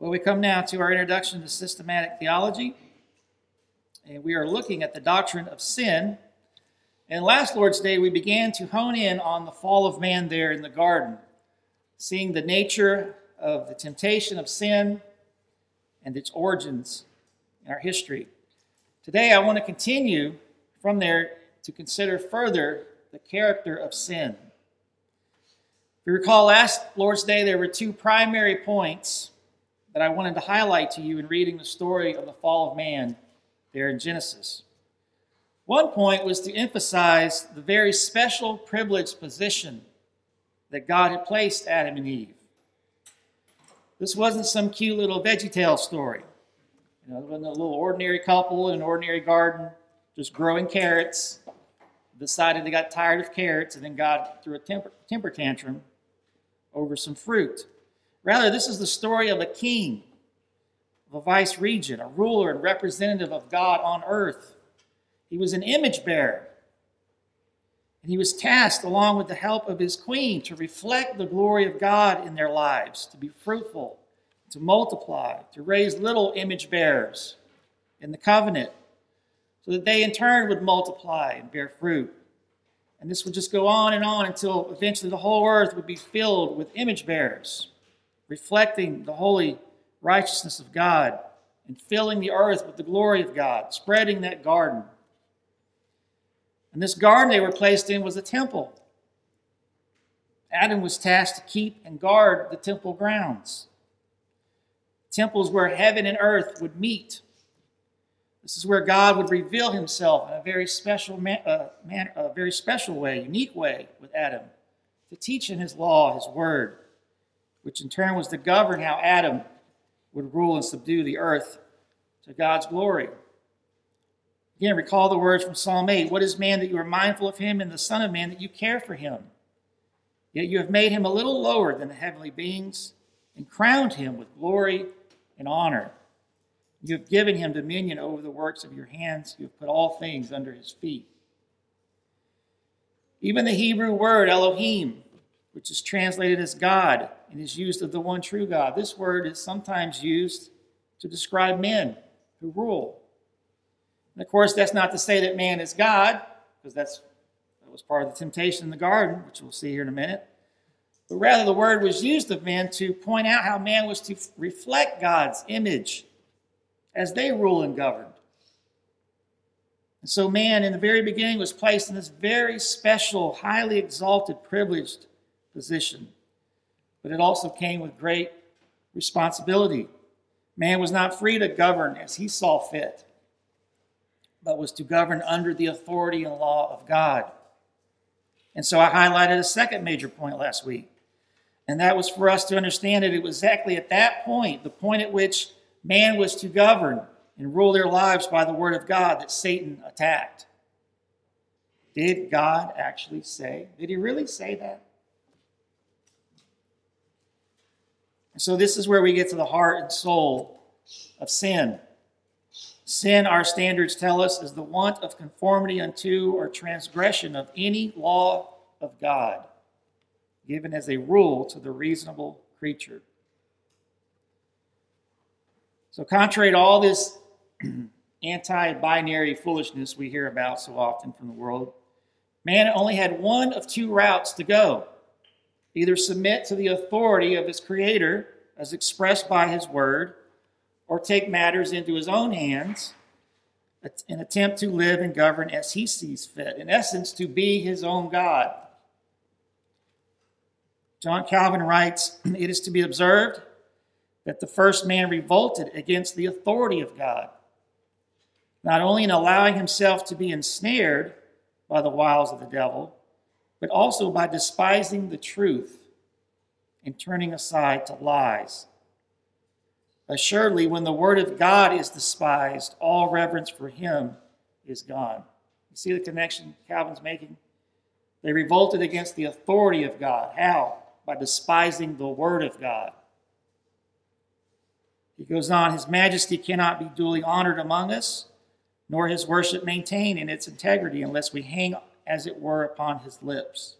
Well, we come now to our introduction to systematic theology, and we are looking at the doctrine of sin. And last Lord's Day, we began to hone in on the fall of man there in the garden, seeing the nature of the temptation of sin and its origins in our history. Today, I want to continue from there to consider further the character of sin. If you recall last Lord's Day, there were two primary points that I wanted to highlight to you in reading the story of the fall of man there in Genesis. One point was to emphasize the very special privileged position that God had placed Adam and Eve. This wasn't some cute little veggie tale story. You know, it wasn't a little ordinary couple in an ordinary garden just growing carrots, decided they got tired of carrots, and then God threw a temper, temper tantrum over some fruit. Rather, this is the story of a king, of a vice regent, a ruler and representative of God on earth. He was an image bearer. And he was tasked, along with the help of his queen, to reflect the glory of God in their lives, to be fruitful, to multiply, to raise little image bearers in the covenant, so that they in turn would multiply and bear fruit. And this would just go on and on until eventually the whole earth would be filled with image bearers reflecting the holy righteousness of God and filling the earth with the glory of God, spreading that garden. And this garden they were placed in was a temple. Adam was tasked to keep and guard the temple grounds. Temples where heaven and earth would meet. This is where God would reveal himself in a very special, man, uh, man, a very special way, unique way with Adam, to teach him his law, his word, which in turn was to govern how Adam would rule and subdue the earth to God's glory. Again, recall the words from Psalm 8 What is man that you are mindful of him, and the Son of Man that you care for him? Yet you have made him a little lower than the heavenly beings and crowned him with glory and honor. You have given him dominion over the works of your hands. You have put all things under his feet. Even the Hebrew word Elohim which is translated as God and is used of the one true God. This word is sometimes used to describe men who rule. And of course, that's not to say that man is God, because that's that was part of the temptation in the garden, which we'll see here in a minute. But rather, the word was used of man to point out how man was to reflect God's image as they rule and governed. And so, man, in the very beginning, was placed in this very special, highly exalted, privileged position. But it also came with great responsibility. Man was not free to govern as he saw fit, but was to govern under the authority and law of God. And so I highlighted a second major point last week, and that was for us to understand that it was exactly at that point, the point at which man was to govern and rule their lives by the word of God, that Satan attacked. Did God actually say? Did he really say that? So this is where we get to the heart and soul of sin. Sin, our standards tell us, is the want of conformity unto or transgression of any law of God, given as a rule to the reasonable creature. So, contrary to all this anti binary foolishness we hear about so often from the world, man only had one of two routes to go either submit to the authority of his Creator as expressed by his word, or take matters into his own hands and attempt to live and govern as he sees fit. In essence, to be his own God. John Calvin writes It is to be observed that the first man revolted against the authority of God, not only in allowing himself to be ensnared by the wiles of the devil but also by despising the truth and turning aside to lies. Assuredly, when the word of God is despised, all reverence for him is gone. You see the connection Calvin's making? They revolted against the authority of God. How? By despising the word of God. He goes on, His majesty cannot be duly honored among us, nor his worship maintained in its integrity unless we hang as it were, upon his lips.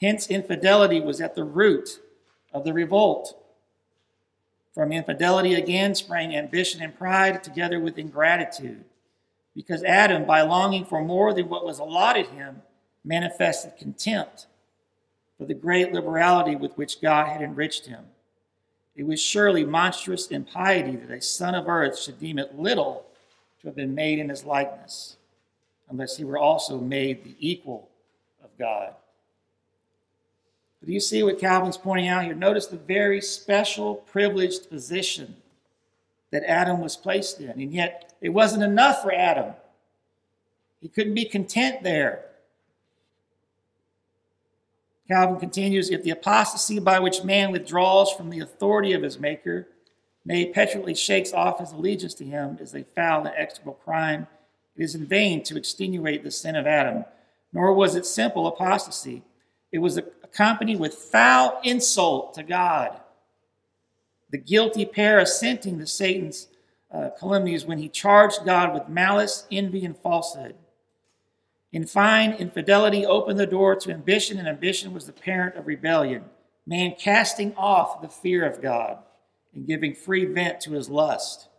Hence, infidelity was at the root of the revolt. From infidelity again sprang ambition and pride, together with ingratitude. Because Adam, by longing for more than what was allotted him, manifested contempt for the great liberality with which God had enriched him. It was surely monstrous impiety that a son of earth should deem it little to have been made in his likeness, unless he were also made the equal of God. But do you see what Calvin's pointing out here? Notice the very special, privileged position that Adam was placed in. And yet, it wasn't enough for Adam. He couldn't be content there. Calvin continues If the apostasy by which man withdraws from the authority of his Maker, nay, petulantly shakes off his allegiance to him, is a foul and execrable crime, it is in vain to extenuate the sin of Adam. Nor was it simple apostasy, it was accompanied with foul insult to God. The guilty pair assenting to Satan's uh, calumnies when he charged God with malice, envy, and falsehood. In fine, infidelity opened the door to ambition, and ambition was the parent of rebellion. Man casting off the fear of God and giving free vent to his lust.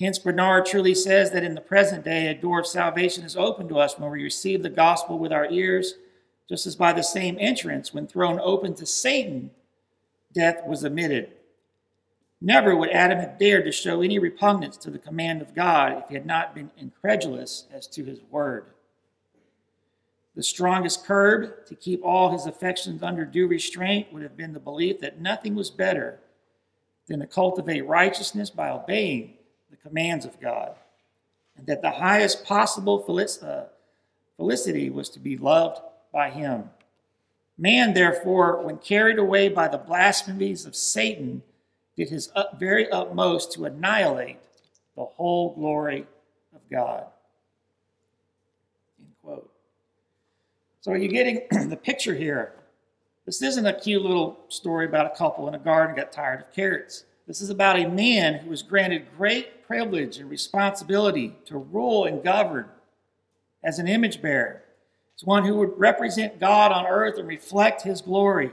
Hence, Bernard truly says that in the present day, a door of salvation is open to us when we receive the gospel with our ears, just as by the same entrance, when thrown open to Satan, death was admitted. Never would Adam have dared to show any repugnance to the command of God if he had not been incredulous as to his word. The strongest curb to keep all his affections under due restraint would have been the belief that nothing was better than to cultivate righteousness by obeying the commands of God, and that the highest possible uh, felicity was to be loved by him. Man, therefore, when carried away by the blasphemies of Satan, did his very utmost to annihilate the whole glory of God. So, are you getting the picture here? This isn't a cute little story about a couple in a garden got tired of carrots. This is about a man who was granted great privilege and responsibility to rule and govern as an image bearer. as one who would represent God on earth and reflect his glory.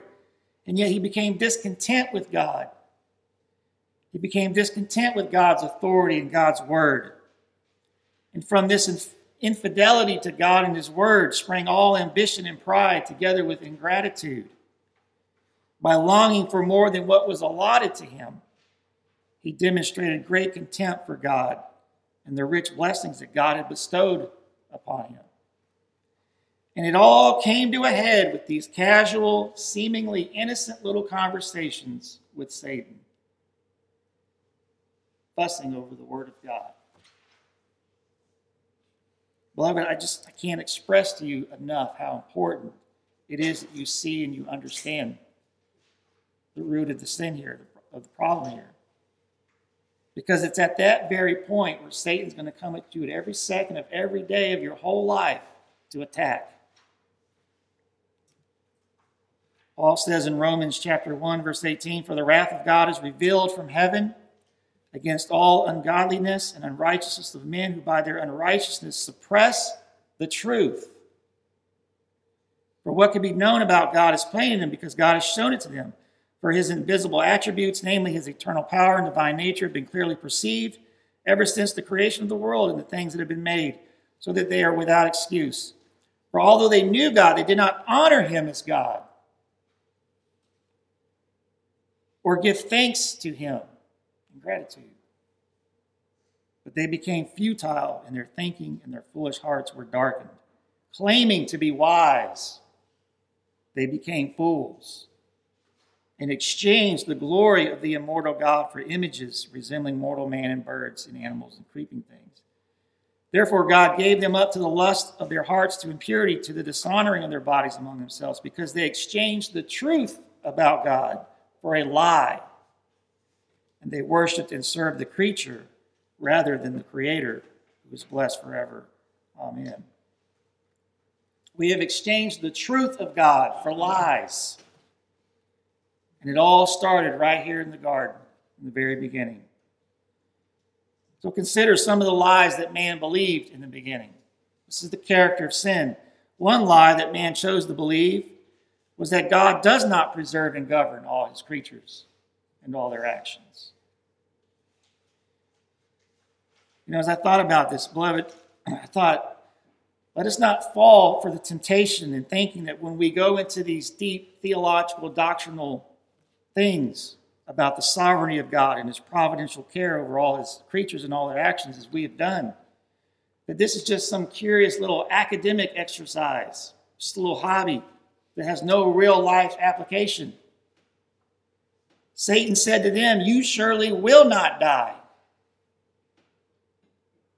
And yet he became discontent with God. He became discontent with God's authority and God's word. And from this infidelity to God and His Word sprang all ambition and pride together with ingratitude. By longing for more than what was allotted to him, he demonstrated great contempt for God and the rich blessings that God had bestowed upon him. And it all came to a head with these casual, seemingly innocent little conversations with Satan, fussing over the Word of God. Beloved, I just I can't express to you enough how important it is that you see and you understand the root of the sin here, of the problem here. Because it's at that very point where Satan's going to come at you at every second of every day of your whole life to attack. Paul says in Romans chapter 1, verse 18, For the wrath of God is revealed from heaven against all ungodliness and unrighteousness of men who by their unrighteousness suppress the truth. For what can be known about God is plain in them because God has shown it to them. For his invisible attributes, namely his eternal power and divine nature, have been clearly perceived ever since the creation of the world and the things that have been made, so that they are without excuse. For although they knew God, they did not honor him as God or give thanks to him in gratitude. But they became futile in their thinking, and their foolish hearts were darkened. Claiming to be wise, they became fools and exchanged the glory of the immortal God for images resembling mortal man and birds and animals and creeping things. Therefore, God gave them up to the lust of their hearts, to impurity, to the dishonoring of their bodies among themselves, because they exchanged the truth about God for a lie and they worshiped and served the creature rather than the Creator, who is blessed forever. Amen. We have exchanged the truth of God for lies. And it all started right here in the garden, in the very beginning. So consider some of the lies that man believed in the beginning. This is the character of sin. One lie that man chose to believe was that God does not preserve and govern all his creatures. and all their actions. You know, as I thought about this, beloved, I thought, let us not fall for the temptation in thinking that when we go into these deep theological, doctrinal things about the sovereignty of God and his providential care over all his creatures and all their actions, as we have done, that this is just some curious little academic exercise, just a little hobby that has no real life application. Satan said to them, You surely will not die.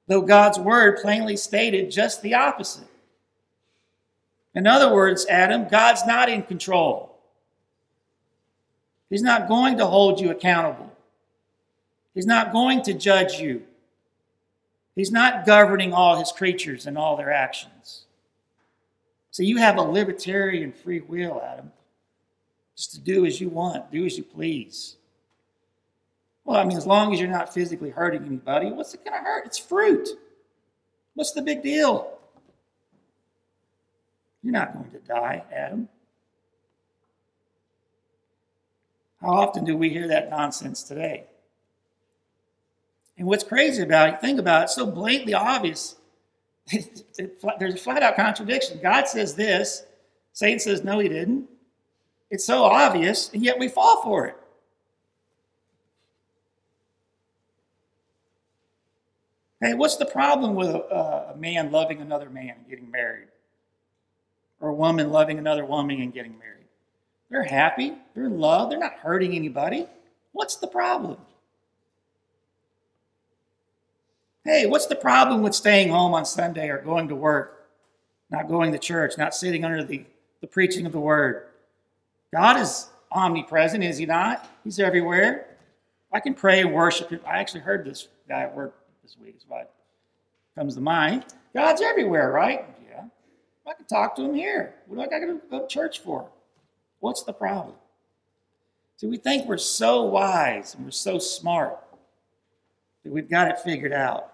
Though God's word plainly stated just the opposite. In other words, Adam, God's not in control. He's not going to hold you accountable. He's not going to judge you. He's not governing all his creatures and all their actions. So you have a libertarian free will, Adam, just to do as you want, do as you please. Well, I mean, as long as you're not physically hurting anybody, what's it going to hurt? It's fruit. What's the big deal? You're not going to die, Adam. How often do we hear that nonsense today? And what's crazy about it, think about it, it's so blatantly obvious. There's a flat out contradiction. God says this, Satan says, no, he didn't. It's so obvious, and yet we fall for it. Hey, what's the problem with a, a man loving another man and getting married? Or a woman loving another woman and getting married? They're happy, they're in love, they're not hurting anybody. What's the problem? Hey, what's the problem with staying home on Sunday or going to work, not going to church, not sitting under the, the preaching of the word? God is omnipresent, is he not? He's everywhere. I can pray and worship him. I actually heard this guy at work this week, is what comes to mind. God's everywhere, right? Yeah. I can talk to him here. What do I got to go to church for? What's the problem? See, we think we're so wise and we're so smart that we've got it figured out.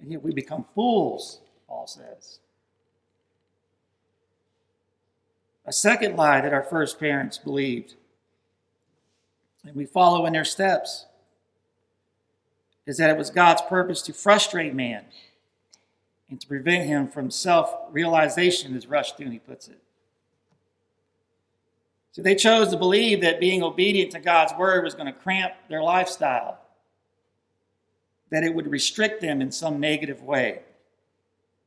And yet we become fools, Paul says. A second lie that our first parents believed, and we follow in their steps, is that it was God's purpose to frustrate man and to prevent him from self realization, as Rush Rushdoony puts it. So they chose to believe that being obedient to God's word was going to cramp their lifestyle that it would restrict them in some negative way,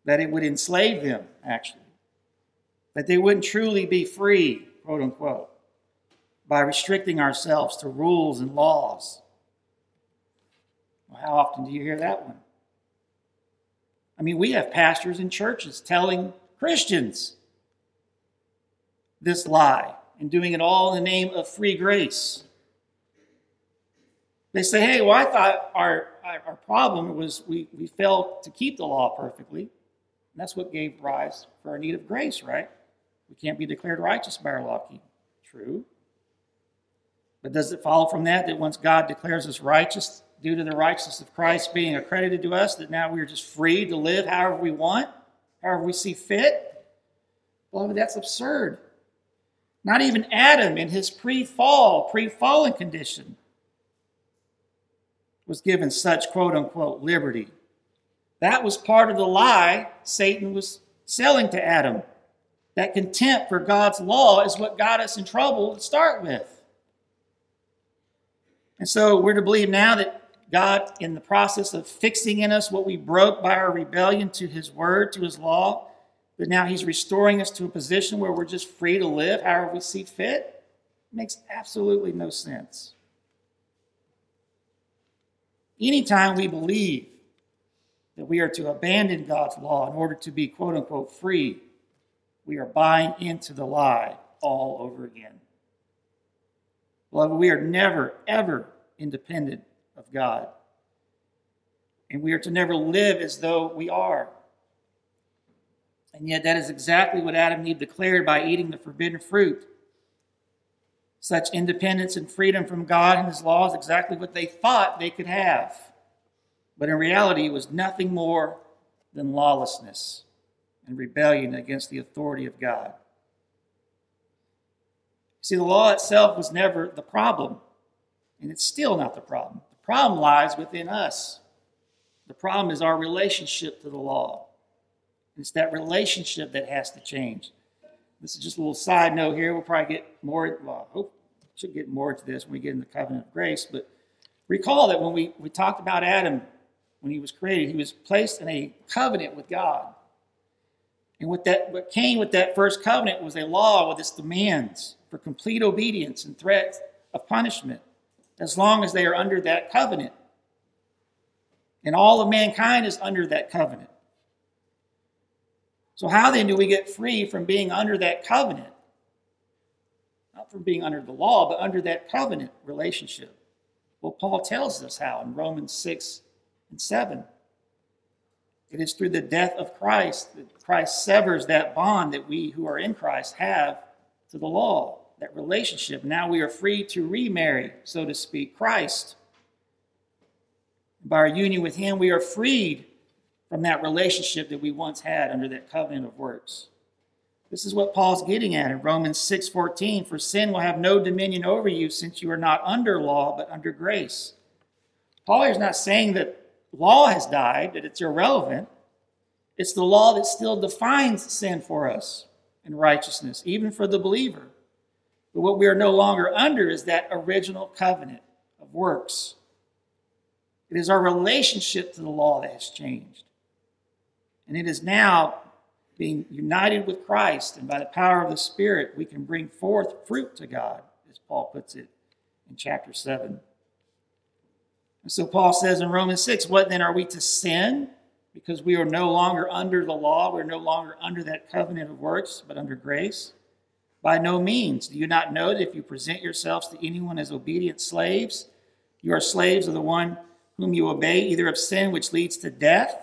that it would enslave them, actually, that they wouldn't truly be free, quote unquote, by restricting ourselves to rules and laws. Well, how often do you hear that one? I mean, we have pastors in churches telling Christians this lie and doing it all in the name of free grace. They say, hey, well, I thought our, our problem was we, we failed to keep the law perfectly. And that's what gave rise for our need of grace, right? We can't be declared righteous by our law keeping. True. But does it follow from that that once God declares us righteous due to the righteousness of Christ being accredited to us, that now we are just free to live however we want, however we see fit? Well, that's absurd. Not even Adam in his pre fall, pre fallen condition was given such quote unquote liberty. That was part of the lie Satan was selling to Adam. That contempt for God's law is what got us in trouble to start with. And so we're to believe now that God, in the process of fixing in us what we broke by our rebellion to his word, to his law, that now he's restoring us to a position where we're just free to live however we see fit, makes absolutely no sense. Anytime we believe that we are to abandon God's law in order to be quote unquote free, we are buying into the lie all over again. Beloved, we are never, ever independent of God. And we are to never live as though we are. And yet, that is exactly what Adam and Eve declared by eating the forbidden fruit. Such independence and freedom from God and His law is exactly what they thought they could have. But in reality, it was nothing more than lawlessness and rebellion against the authority of God. See, the law itself was never the problem. And it's still not the problem. The problem lies within us. The problem is our relationship to the law. It's that relationship that has to change. This is just a little side note here. We'll probably get more, well, I hope should get more to this when we get in the covenant of grace. But recall that when we, we talked about Adam, when he was created, he was placed in a covenant with God. And what that what came with that first covenant was a law with its demands for complete obedience and threats of punishment, as long as they are under that covenant. And all of mankind is under that covenant. So, how then do we get free from being under that covenant? Not from being under the law, but under that covenant relationship. Well, Paul tells us how in Romans 6 and 7. It is through the death of Christ that Christ severs that bond that we who are in Christ have to the law, that relationship. Now we are free to remarry, so to speak, Christ. By our union with Him, we are freed from that relationship that we once had under that covenant of works. This is what Paul's getting at in Romans 6:14, for sin will have no dominion over you since you are not under law but under grace. Paul is not saying that law has died, that it's irrelevant. It's the law that still defines sin for us and righteousness, even for the believer. But what we are no longer under is that original covenant of works. It is our relationship to the law that has changed. And it is now being united with Christ, and by the power of the Spirit, we can bring forth fruit to God, as Paul puts it in chapter 7. And so Paul says in Romans 6, What then are we to sin? Because we are no longer under the law, we're no longer under that covenant of works, but under grace. By no means. Do you not know that if you present yourselves to anyone as obedient slaves, you are slaves of the one whom you obey, either of sin which leads to death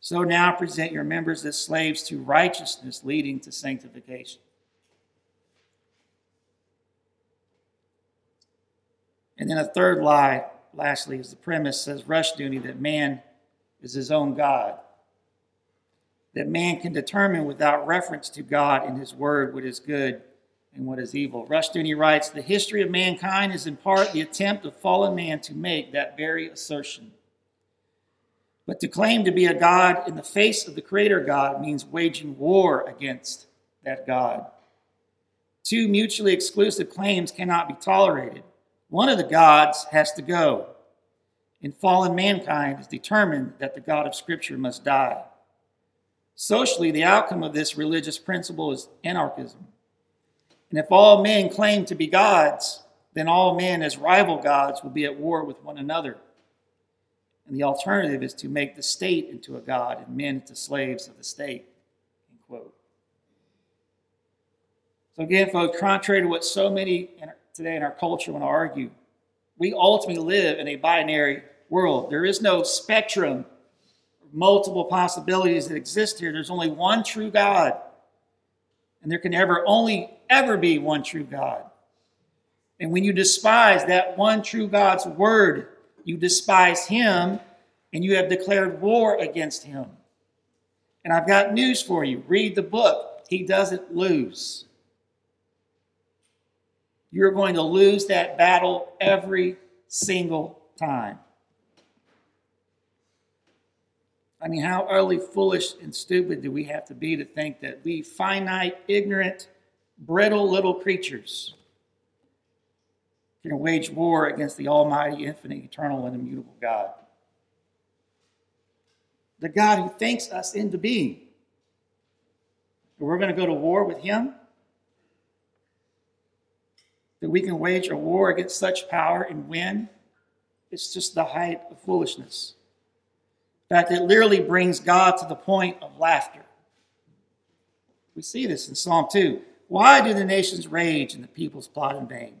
so now present your members as slaves to righteousness, leading to sanctification. And then a third lie, lastly, is the premise says rush Rushdoony that man is his own God. That man can determine without reference to God in his word what is good and what is evil. Rushdoony writes The history of mankind is in part the attempt of fallen man to make that very assertion. But to claim to be a God in the face of the Creator God means waging war against that God. Two mutually exclusive claims cannot be tolerated. One of the gods has to go, and fallen mankind is determined that the God of Scripture must die. Socially, the outcome of this religious principle is anarchism. And if all men claim to be gods, then all men as rival gods will be at war with one another. And the alternative is to make the state into a god and men into slaves of the state. End quote. So, again, folks, contrary to what so many today in our culture want to argue, we ultimately live in a binary world. There is no spectrum of multiple possibilities that exist here. There's only one true God. And there can ever only ever be one true God. And when you despise that one true God's word, you despise him, and you have declared war against him. And I've got news for you read the book. He doesn't lose. You're going to lose that battle every single time. I mean, how utterly foolish and stupid do we have to be to think that we finite, ignorant, brittle little creatures can wage war against the Almighty, infinite, eternal, and immutable God. The God who thinks us into being. we're going to go to war with Him? That we can wage a war against such power and win? It's just the height of foolishness. In fact, it literally brings God to the point of laughter. We see this in Psalm 2. Why do the nations rage and the peoples plot in vain?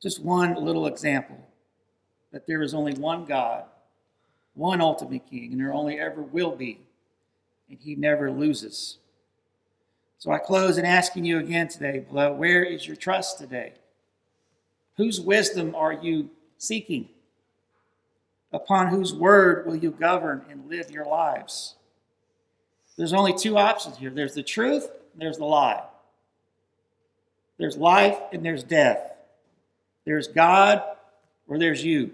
Just one little example that there is only one God, one ultimate King, and there only ever will be, and he never loses. So I close in asking you again today, beloved, where is your trust today? Whose wisdom are you seeking? Upon whose word will you govern and live your lives? There's only two options here there's the truth, there's the lie. There's life and there's death. There's God or there's you.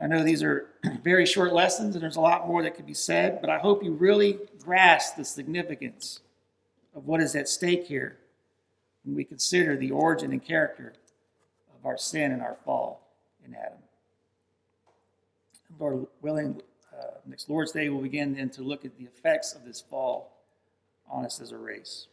I know these are very short lessons and there's a lot more that could be said, but I hope you really grasp the significance of what is at stake here when we consider the origin and character of our sin and our fall in Adam. Lord willing, uh, next Lord's Day, we'll begin then to look at the effects of this fall on us as a race.